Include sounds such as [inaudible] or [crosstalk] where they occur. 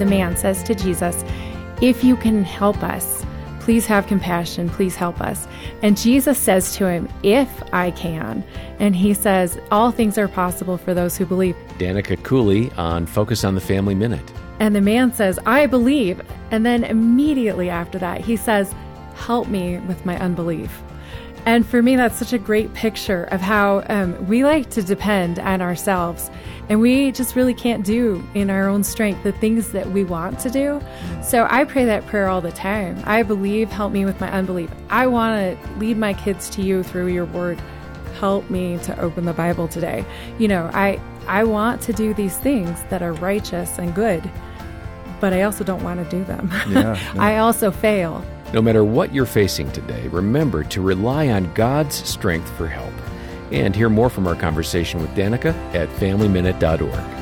the man says to Jesus, If you can help us, please have compassion, please help us. And Jesus says to him, If I can. And he says, All things are possible for those who believe. Danika Cooley on Focus on the Family Minute. And the man says, I believe. And then immediately after that, he says, Help me with my unbelief. And for me, that's such a great picture of how um, we like to depend on ourselves. And we just really can't do in our own strength the things that we want to do. So I pray that prayer all the time. I believe, help me with my unbelief. I want to lead my kids to you through your word. Help me to open the Bible today. You know, I, I want to do these things that are righteous and good, but I also don't want to do them. Yeah, [laughs] yeah. I also fail. No matter what you're facing today, remember to rely on God's strength for help. And hear more from our conversation with Danika at FamilyMinute.org.